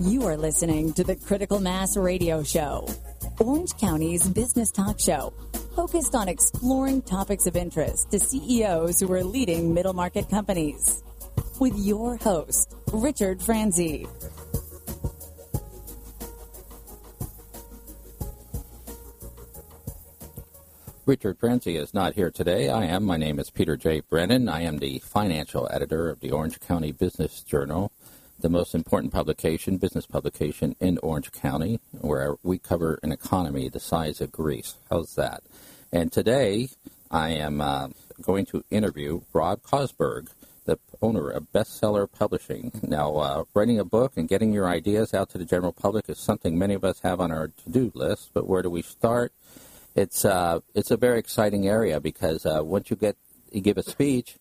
You are listening to the Critical Mass Radio Show, Orange County's business talk show, focused on exploring topics of interest to CEOs who are leading middle market companies. With your host, Richard Franzi. Richard Franzi is not here today. I am. My name is Peter J. Brennan. I am the financial editor of the Orange County Business Journal the most important publication, business publication in Orange County, where we cover an economy the size of Greece. How's that? And today I am uh, going to interview Rob Kosberg, the owner of Bestseller Publishing. Now, uh, writing a book and getting your ideas out to the general public is something many of us have on our to-do list. But where do we start? It's uh, it's a very exciting area because uh, once you get you give a speech,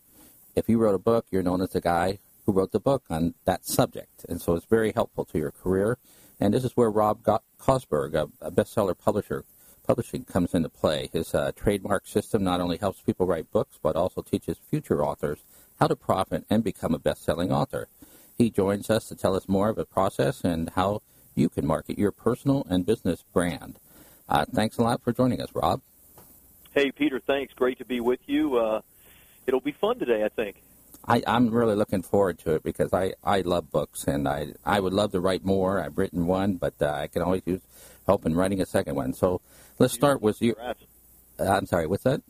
if you wrote a book, you're known as the guy who wrote the book on that subject. And so it's very helpful to your career. And this is where Rob Kosberg, a, bestseller publisher, publishing comes into play. His uh, trademark system not only helps people write books, but also teaches future authors how to profit and become a best-selling author. He joins us to tell us more of the process and how you can market your personal and business brand. Uh, thanks a lot for joining us, Rob. Hey, Peter, thanks. Great to be with you. Uh, it'll be fun today, I think. I, I'm really looking forward to it because I, I love books and I I would love to write more. I've written one, but uh, I can always use help in writing a second one. So let's start with you. Uh, I'm sorry, what's that?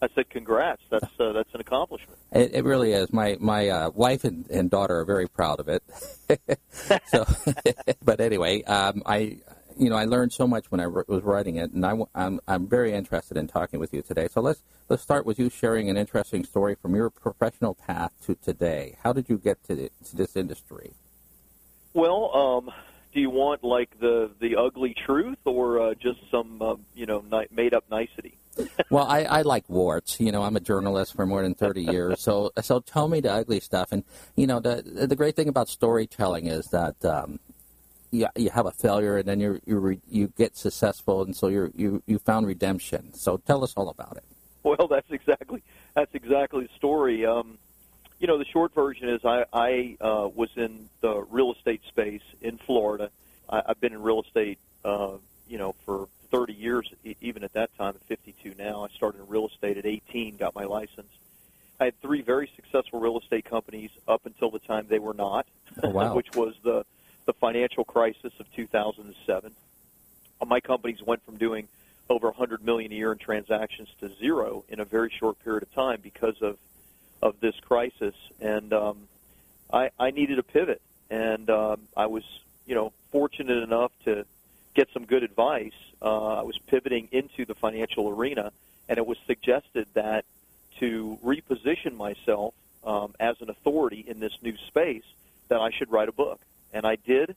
I said congrats. That's uh, that's an accomplishment. It, it really is. My my uh, wife and, and daughter are very proud of it. so, but anyway, um, I you know, I learned so much when I was writing it, and I, am I'm, I'm very interested in talking with you today. So let's let's start with you sharing an interesting story from your professional path to today. How did you get to, the, to this industry? Well, um, do you want like the the ugly truth, or uh, just some uh, you know ni- made up nicety? well, I, I like warts. You know, I'm a journalist for more than 30 years. So, so tell me the ugly stuff. And you know, the the great thing about storytelling is that um, you, you have a failure and then you you you get successful and so you you you found redemption. So tell us all about it. Well, that's exactly that's exactly the story. Um, you know, the short version is I I uh, was in the real estate space in Florida. I, I've been in real estate, uh, you know, for 30 years. Even at that time, at 52 now, I started in real estate at 18, got my license. I had three very successful real estate companies up until the time they were not, oh, wow. which was the the financial crisis of 2007. Uh, my companies went from doing over 100 million a year in transactions to zero in a very short period of time because of of this crisis, and um, I, I needed a pivot, and um, I was, you know, fortunate enough to get some good advice. Uh, I was pivoting into the financial arena, and it was suggested that to reposition myself um, as an authority in this new space, that I should write a book and I did,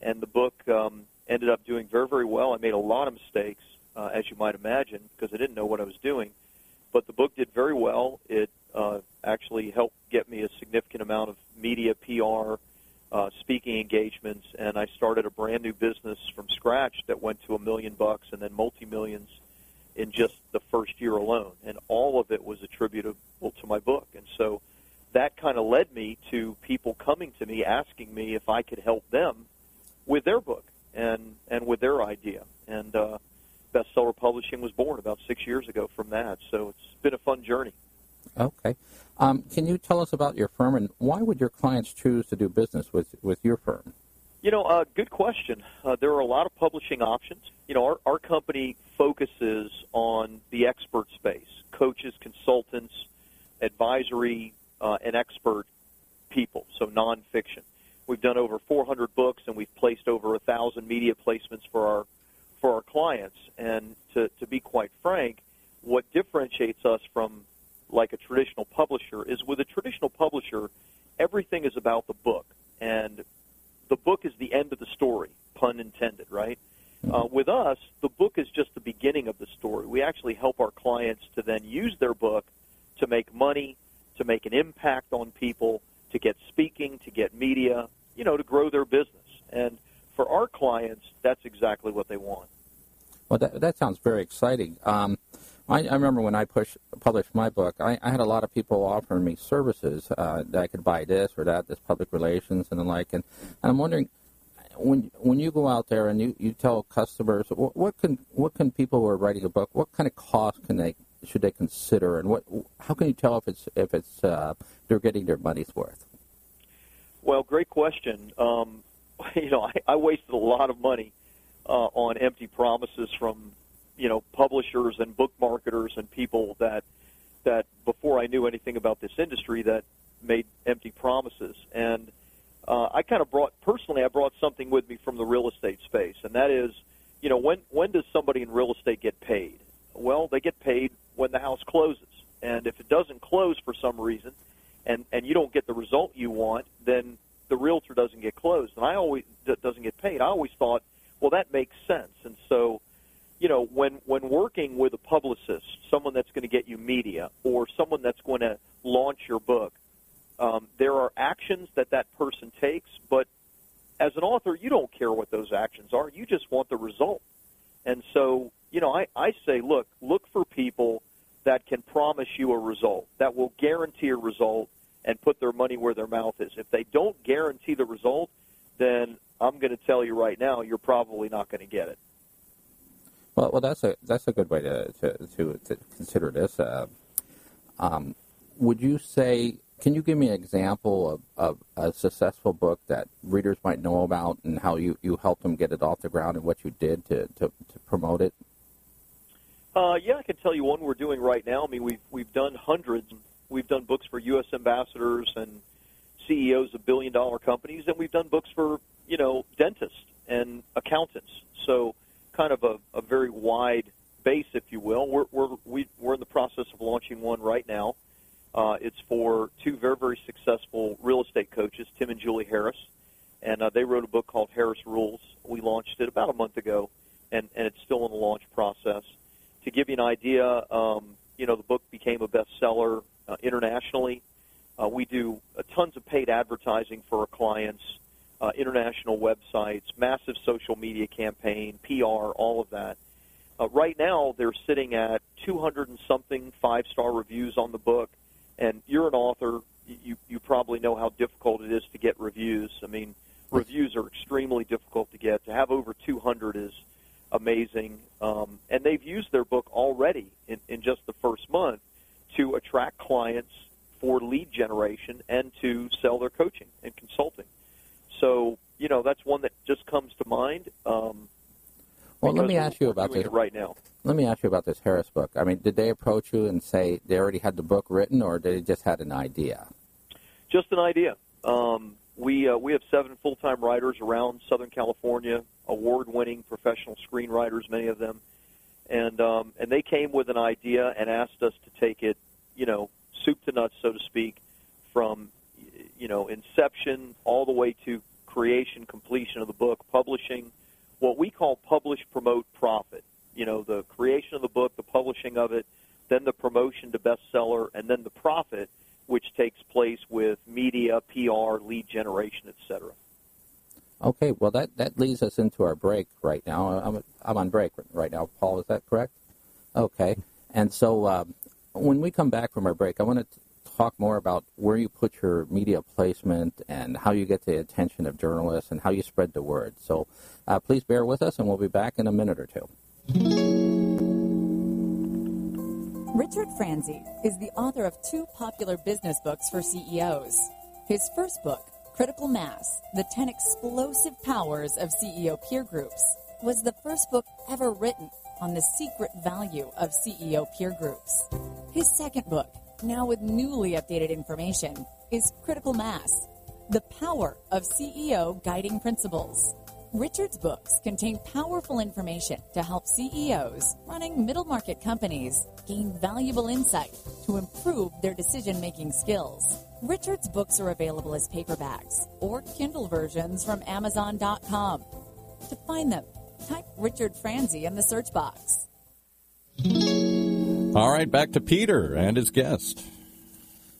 and the book um, ended up doing very, very well. I made a lot of mistakes, uh, as you might imagine, because I didn't know what I was doing. But the book did very well. It uh, actually helped get me a significant amount of media, PR, uh, speaking engagements, and I started a brand new business from scratch that went to a million bucks and then multi millions in just the first year alone. And all of it was attributable to my book. And so that kind of led me to people coming to me asking me if I could help them with their book and and with their idea. And uh, bestseller publishing was born about six years ago from that. So it's been a fun journey. Okay. Um, can you tell us about your firm and why would your clients choose to do business with, with your firm? You know, uh, good question. Uh, there are a lot of publishing options. You know, our, our company focuses on the expert space coaches, consultants, advisory, uh, and expert people, so nonfiction. We've done over 400 books, and we've placed over a thousand media placements for our for our clients. And to, to be quite frank, what differentiates us from like a traditional publisher is with a traditional publisher, everything is about the book, and the book is the end of the story, pun intended, right? Mm-hmm. Uh, with us, the book is just the beginning of the story. We actually help our clients to then use their book to make money, to make an impact on people, to get speaking, to get media, you know, to grow their business. And for our clients, that's exactly what they want. Well, that, that sounds very exciting. Um, I, I, remember when I push, published my book, I, I, had a lot of people offering me services uh, that I could buy this or that, this public relations and the like. And, and I'm wondering, when when you go out there and you, you tell customers what, what can what can people who are writing a book what kind of cost can they should they consider and what how can you tell if it's if it's uh, they're getting their money's worth? Well, great question. Um, you know, I, I wasted a lot of money uh, on empty promises from you know publishers and book marketers and people that that before I knew anything about this industry that made empty promises and uh, I kind of brought personally I brought something with me from the real estate space and that is you know when when does somebody in real estate get paid well they get paid when the house closes and if it doesn't close for some reason and and you don't get the result you want then the realtor doesn't get closed and I always doesn't get paid I always thought well that makes sense and so you know, when when working with a publicist, someone that's going to get you media, or someone that's going to launch your book, um, there are actions that that person takes. But as an author, you don't care what those actions are. You just want the result. And so, you know, I, I say, look, look for people that can promise you a result, that will guarantee a result, and put their money where their mouth is. If they don't guarantee the result, then I'm going to tell you right now, you're probably not going to get it. Well, well, that's a that's a good way to to, to, to consider this. Uh, um, would you say? Can you give me an example of, of a successful book that readers might know about, and how you, you helped them get it off the ground, and what you did to, to, to promote it? Uh, yeah, I can tell you one we're doing right now. I mean, we've we've done hundreds. We've done books for U.S. ambassadors and CEOs of billion dollar companies, and we've done books for you know dentists and accountants. So kind of a, a very wide base, if you will. We're we're we, we're in the process of launching one right now. Uh, it's for two very very successful real estate coaches, Tim and Julie Harris, and uh, they wrote a book called Harris Rules. We launched it about a month ago, and and it's still in the launch process. To give you an idea, um, you know the book became a bestseller uh, internationally. Uh, we do uh, tons of paid advertising for our clients uh, international websites, massive social media campaign, PR, all of that. Uh, right now, they're sitting at 200 and something five star reviews on the book. And you're an author, you, you probably know how difficult it is to get reviews. I mean, reviews are extremely difficult to get. To have over 200 is amazing. Um, and they've used their book already in, in just the first month to attract clients for lead generation and to sell their coaching and consulting. So, you know, that's one that just comes to mind. Um, well, let me ask you about this right now. Let me ask you about this Harris book. I mean, did they approach you and say they already had the book written, or did they just had an idea? Just an idea. Um, we uh, we have seven full time writers around Southern California, award winning professional screenwriters, many of them, and um, and they came with an idea and asked us to take it, you know, soup to nuts, so to speak, from you know inception all the way to creation, completion of the book, publishing, what we call publish, promote, profit. You know, the creation of the book, the publishing of it, then the promotion to bestseller, and then the profit, which takes place with media, PR, lead generation, etc. Okay, well that that leads us into our break right now. I'm I'm on break right now. Paul, is that correct? Okay, and so um, when we come back from our break, I want to talk more about where you put your media placement and how you get the attention of journalists and how you spread the word. So uh, please bear with us, and we'll be back in a minute or two. Richard Franzi is the author of two popular business books for CEOs. His first book, Critical Mass The 10 Explosive Powers of CEO Peer Groups, was the first book ever written on the secret value of CEO peer groups. His second book, now with newly updated information, is critical mass, the power of CEO guiding principles. Richard's books contain powerful information to help CEOs running middle market companies gain valuable insight to improve their decision making skills. Richard's books are available as paperbacks or Kindle versions from Amazon.com. To find them, type Richard Franzi in the search box. All right, back to Peter and his guest.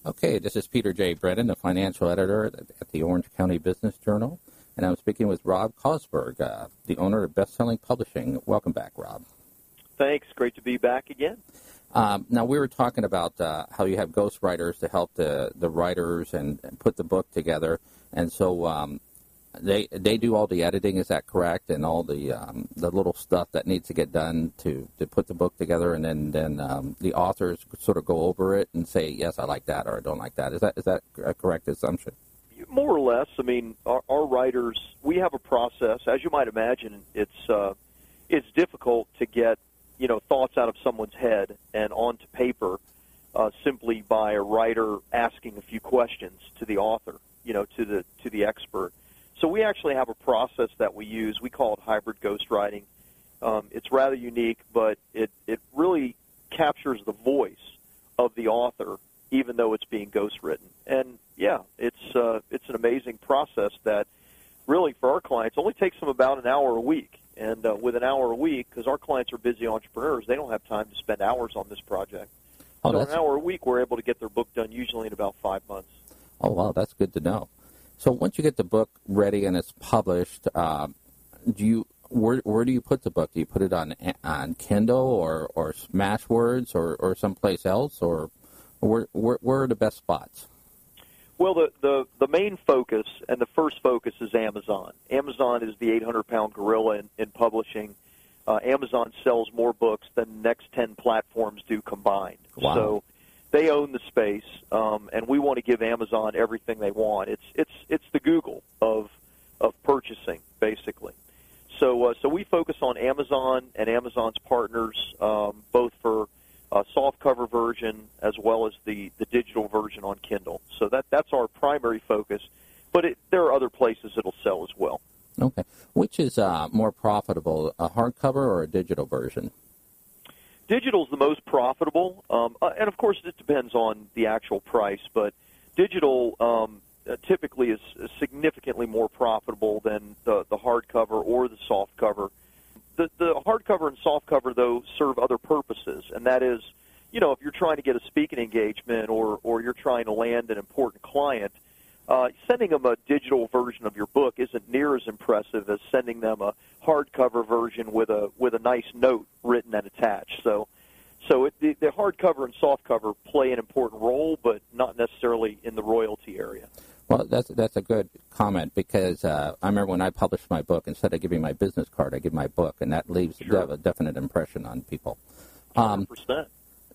Okay, this is Peter J. Brennan, the financial editor at the Orange County Business Journal, and I'm speaking with Rob Kosberg, uh, the owner of Bestselling Publishing. Welcome back, Rob. Thanks. Great to be back again. Um, now, we were talking about uh, how you have ghostwriters to help the, the writers and, and, put the book together. And so, um, they they do all the editing. Is that correct? And all the um, the little stuff that needs to get done to, to put the book together, and then then um, the authors sort of go over it and say, yes, I like that or I don't like that. Is that is that a correct assumption? More or less. I mean, our, our writers we have a process. As you might imagine, it's uh, it's difficult to get you know thoughts out of someone's head and onto paper uh, simply by a writer asking a few questions to the author, you know, to the to the expert. So we actually have a process that we use. We call it hybrid ghostwriting. Um, it's rather unique, but it it really captures the voice of the author, even though it's being ghostwritten. And yeah, it's uh, it's an amazing process that really for our clients only takes them about an hour a week. And uh, with an hour a week, because our clients are busy entrepreneurs, they don't have time to spend hours on this project. Oh, so an hour a week, we're able to get their book done usually in about five months. Oh, wow, that's good to know. So once you get the book ready and it's published, um, do you where where do you put the book? Do you put it on on Kindle or or Smashwords or or someplace else or where where, where are the best spots? Well, the, the, the main focus and the first focus is Amazon. Amazon is the 800 pound gorilla in, in publishing. Uh, Amazon sells more books than the next 10 platforms do combined. Wow. So they own the space, um, and we want to give Amazon everything they want. It's it's it's the Google of of purchasing, basically. So uh, so we focus on Amazon and Amazon's partners, um, both for uh, soft cover version as well as the, the digital version on Kindle. So that that's our primary focus, but it, there are other places it'll sell as well. Okay, which is uh, more profitable, a hardcover or a digital version? Digital is the most profitable, um, uh, and of course it depends on the actual price. But digital um, uh, typically is significantly more profitable than the, the hardcover or the soft cover. The, the hardcover and soft cover though serve other purposes, and that is, you know, if you're trying to get a speaking engagement or or you're trying to land an important client, uh, sending them a digital version of your book isn't near as impressive as sending them a hardcover version with a with a nice note written and attached. So, so it, the, the hardcover and softcover play an important role, but not necessarily in the royalty area. Well, that's that's a good comment because uh, I remember when I published my book, instead of giving my business card, I give my book, and that leaves Sure. a definite impression on people. Um.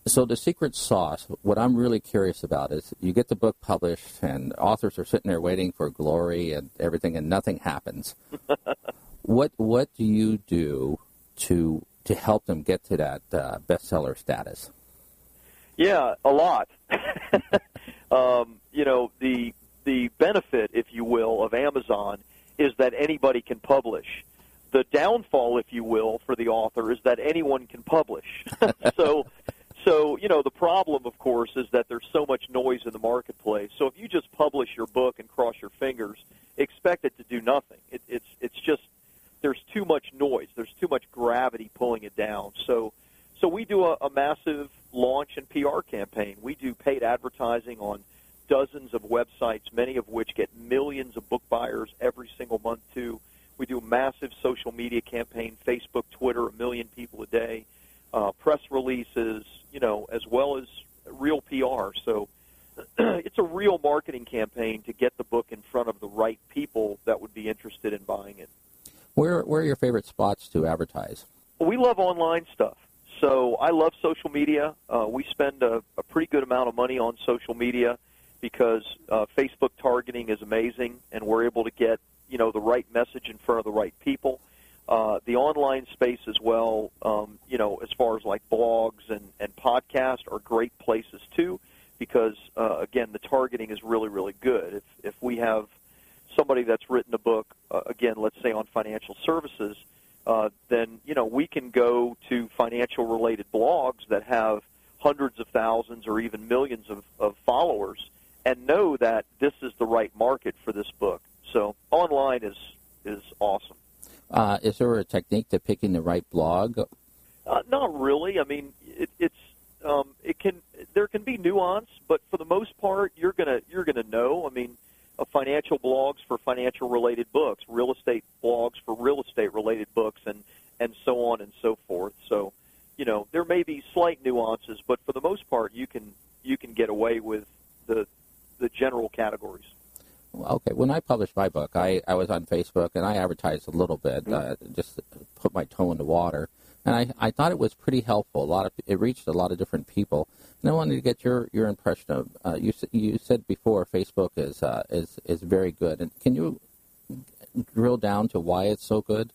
So the secret sauce, what I'm really curious about is you get the book published and authors are sitting there waiting for glory and everything and nothing happens. what what do you do to to help them get to that uh, bestseller status? Yeah, a lot. um, you know, the the benefit, if you will, of Amazon is that anybody can publish. The downfall, if you will, for the author is that anyone can publish. so, so you know, the problem, of course, is that there's so much noise in the marketplace. So if you just publish your book and cross your fingers, expect it to do nothing. It, it's it's just there's too much noise. There's too much gravity pulling it down. So, so we do a, a massive launch and PR campaign. We do paid advertising on dozens of websites, many of which get millions of book buyers every single month too. We do a massive social media campaign, Facebook, Twitter, a million people a day, uh, press releases, you know, as well as real PR. So it's a real marketing campaign to get the book in front of the right people that would be interested in buying it. Where where are your favorite spots to advertise? We love online stuff. So I love social media. Uh, we spend a, a pretty good amount of money on social media because uh, Facebook targeting is amazing, and we're able to get you know the right message in front of the right people. Uh, the online space as well, um, you know, as far as like blogs and, and podcasts are great places too, because uh, again, the targeting is really really good. If if we have somebody that's written a book, uh, again, let's say on financial services, uh, then you know we can go to financial related blogs that have hundreds of thousands or even millions of, of followers and know that this is the right market for this book. So online is is awesome. Uh, is there a technique to picking the right blog? Uh, not really. I mean, it, it's um, it can there can be nuance, but for the most part, you're gonna you're gonna know. I mean, uh, financial blogs for financial related books, real estate blogs for real estate related books, and and so on and so forth. So, you know, there may be slight nuances, but for the most part, you can you can get away with general categories. Okay, when I published my book, I, I was on Facebook and I advertised a little bit, mm-hmm. uh, just put my toe in the water, and I, I thought it was pretty helpful. A lot of it reached a lot of different people, and I wanted to get your, your impression of. Uh, you you said before Facebook is uh, is is very good, and can you drill down to why it's so good?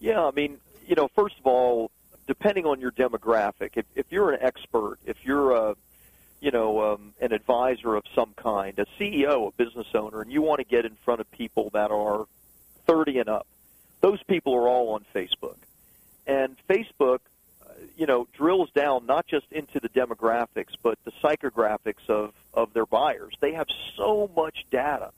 Yeah, I mean, you know, first of all, depending on your demographic, if, if you're an expert, if you're a you know, um, an advisor of some kind, a CEO, a business owner, and you want to get in front of people that are 30 and up, those people are all on Facebook. And Facebook, uh, you know, drills down not just into the demographics, but the psychographics of, of their buyers. They have so much data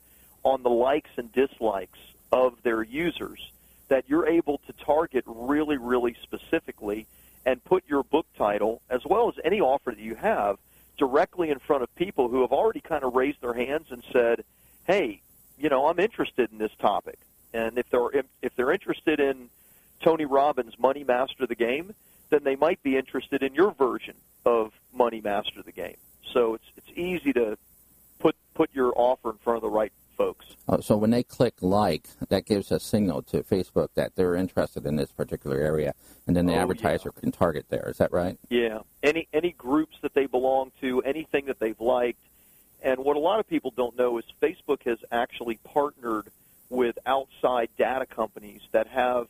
on the likes and dislikes of their users that you're able to target really, really specifically and put your book title, as well as any offer that you have – directly in front of people who have already kind of raised their hands and said, "Hey, you know, I'm interested in this topic." And if they're if they're interested in Tony Robbins' Money Master the Game, then they might be interested in your version of Money Master the Game. So it's it's easy to put put your offer in front of the right folks. Oh, so when they click like, that gives a signal to Facebook that they're interested in this particular area, and then the oh, advertiser yeah. can target there. Is that right? Yeah. Any any groups that they belong to, anything that they've liked, and what a lot of people don't know is Facebook has actually partnered with outside data companies that have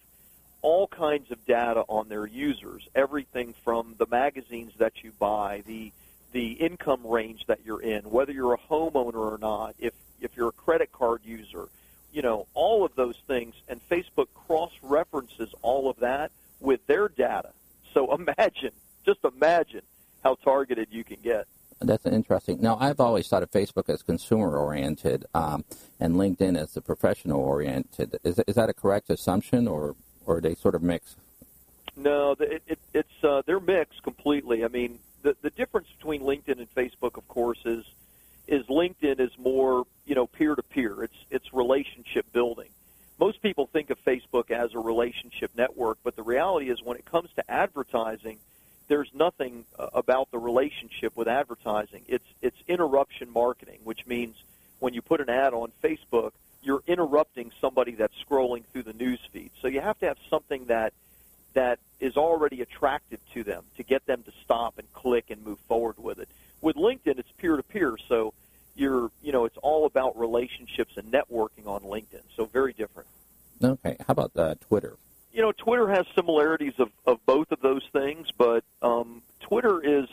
all kinds of data on their users. Everything from the magazines that you buy, the the income range that you're in, whether you're a homeowner or not, if if you're a credit card user, you know, all of those things. And Facebook cross references all of that with their data. So imagine, just imagine how targeted you can get. That's interesting. Now, I've always thought of Facebook as consumer oriented um, and LinkedIn as the professional oriented. Is, is that a correct assumption, or or are they sort of mix? No, it, it, it's uh, they're mixed completely. I mean, the the difference between LinkedIn and Facebook, of course, is is LinkedIn is more you know peer to peer. It's it's relationship building. Most people think of Facebook as a relationship network, but the reality is when it comes to advertising, there's nothing uh, about the relationship with advertising. It's it's interruption marketing, which means when you put an ad on Facebook, you're interrupting somebody that's scrolling through the news feed. So you have to have something that that is already attractive to them to get them to stop and click and move forward with it. With LinkedIn, it's peer to peer, so you're you know it's all about relationships and networking on LinkedIn. So very different. Okay, how about uh, Twitter? You know, Twitter has similarities of, of both of those things, but um, Twitter is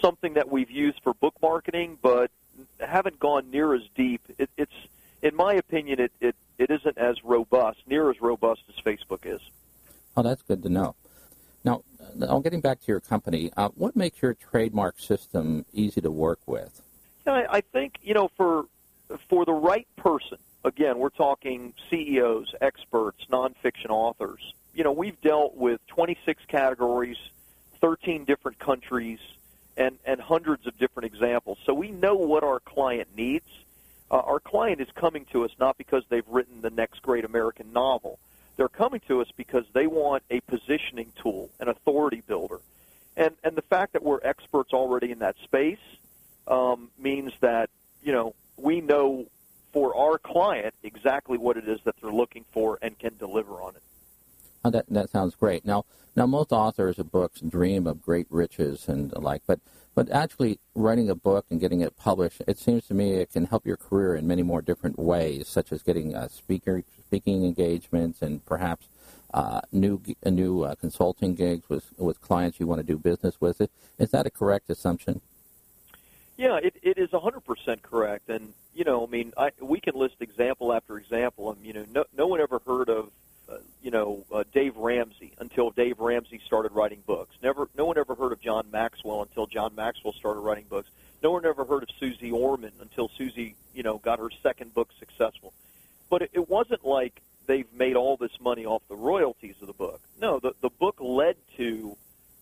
something that we've used for book marketing, but haven't gone near as deep. It, it's, in my opinion, it, it, it isn't as robust, near as robust as Facebook is. Oh, that's good to know. Now, uh, getting back to your company, uh, what makes your trademark system easy to work with? Yeah, I, I think you know for for the right person. Again, we're talking CEOs, experts, nonfiction authors. You know, we've dealt with 26 categories, 13 different countries, and and hundreds of different examples. So we know what our client needs. Uh, our client is coming to us not because they've written the next great American novel. They're coming to us because they want a positioning tool, an authority builder. And and the fact that we're experts already in that space um, means that you know we know for our client exactly what it is that they're looking for and can deliver on it. Oh, that that sounds great. Now, now most authors of books dream of great riches and the like, but but actually writing a book and getting it published, it seems to me it can help your career in many more different ways, such as getting uh, speaker speaking engagements and perhaps uh, new new uh, consulting gigs with with clients you want to do business with. Is that a correct assumption? Yeah, it, it is 100% correct. And, you know, I mean, I, we can list example after example. And, you know, no, no one ever heard of, you know, uh, Dave Ramsey until Dave Ramsey started writing books. Never, no one ever heard of John Maxwell until John Maxwell started writing books. No one ever heard of Susie Orman until Susie, you know, got her second book successful. But it, it wasn't like they've made all this money off the royalties of the book. No, the, the book led to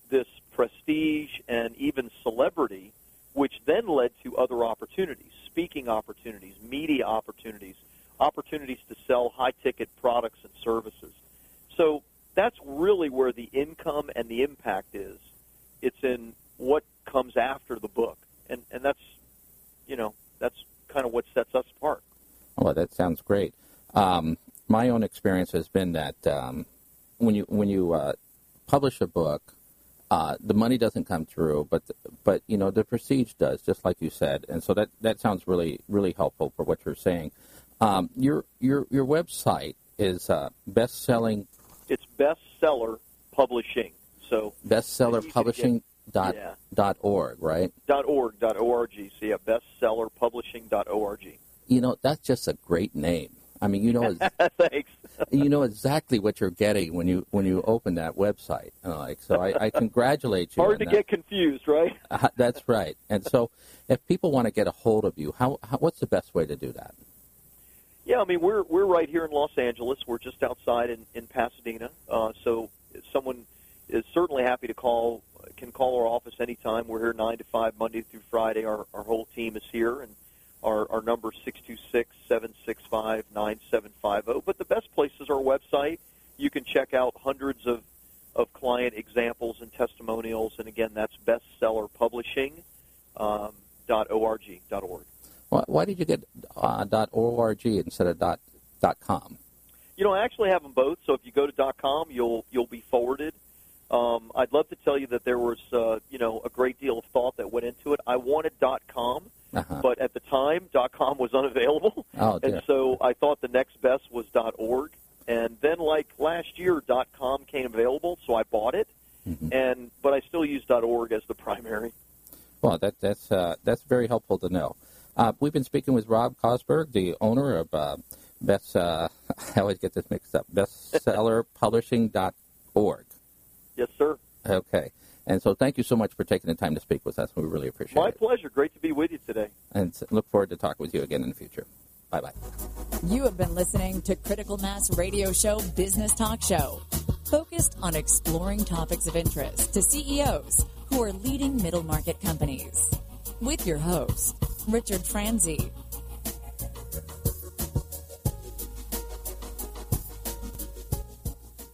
this prestige and even celebrity which then led to other opportunities, speaking opportunities, media opportunities, opportunities to sell high ticket products and services. So that's really where the income and the impact is. It's in what comes after the book. And and that's you know, that's kind of what sets us apart. Well, that sounds great. Um, my own experience has been that um, when you when you uh, publish a book, uh, the money doesn't come through, but but you know the prestige does, just like you said, and so that that sounds really really helpful for what you're saying. Um, your your your website is uh, best selling. It's bestseller publishing. So bestsellerpublishing dot Yeah. dot org, right? dot org dot org. So yeah, bestsellerpublishing dot org. You know that's just a great name. I mean, you know, Thanks. you know exactly what you're getting when you when you open that website. Uh, Like, so I, I congratulate you. Hard to that. get confused, right? Uh, that's right. And so, if people want to get a hold of you, how, how what's the best way to do that? Yeah, I mean we're we're right here in Los Angeles. We're just outside in in Pasadena. Uh, so someone is certainly happy to call can call our office anytime. We're here nine to five Monday through Friday. Our our whole team is here, and our our number six two six seven six five nine seven five zero. But the best place is our website. You can check out hundreds of of client examples and testimonials, and again, that's bestsellerpublishing um, dot org dot org. Why, why did you get uh, .org instead of dot, dot .com? You know, I actually have them both. So if you go to .com, you'll you'll be forwarded. Um, I'd love to tell you that there was uh, you know a great deal of thought that went into it. I wanted .com, Uh-huh. but at the time .com was unavailable, Oh, and so I thought the next best was .org. And then like last year, .com came available, so I bought it. Mhm. And but I still use .org as the primary. Well, that, that's uh, that's very helpful to know. Uh, we've been speaking with Rob Kosberg, the owner of uh, Best. Uh, I always get this mixed up. Bestsellerpublishing.org. Yes, sir. Okay. And so, thank you so much for taking the time to speak with us. We really appreciate My it. My pleasure. Great to be with you today. And look forward to talking with you again in the future. Bye bye. You have been listening to Critical Mass Radio Show Business Talk Show, focused on exploring topics of interest to CEOs who are leading middle market companies. With your host, Richard Franzi.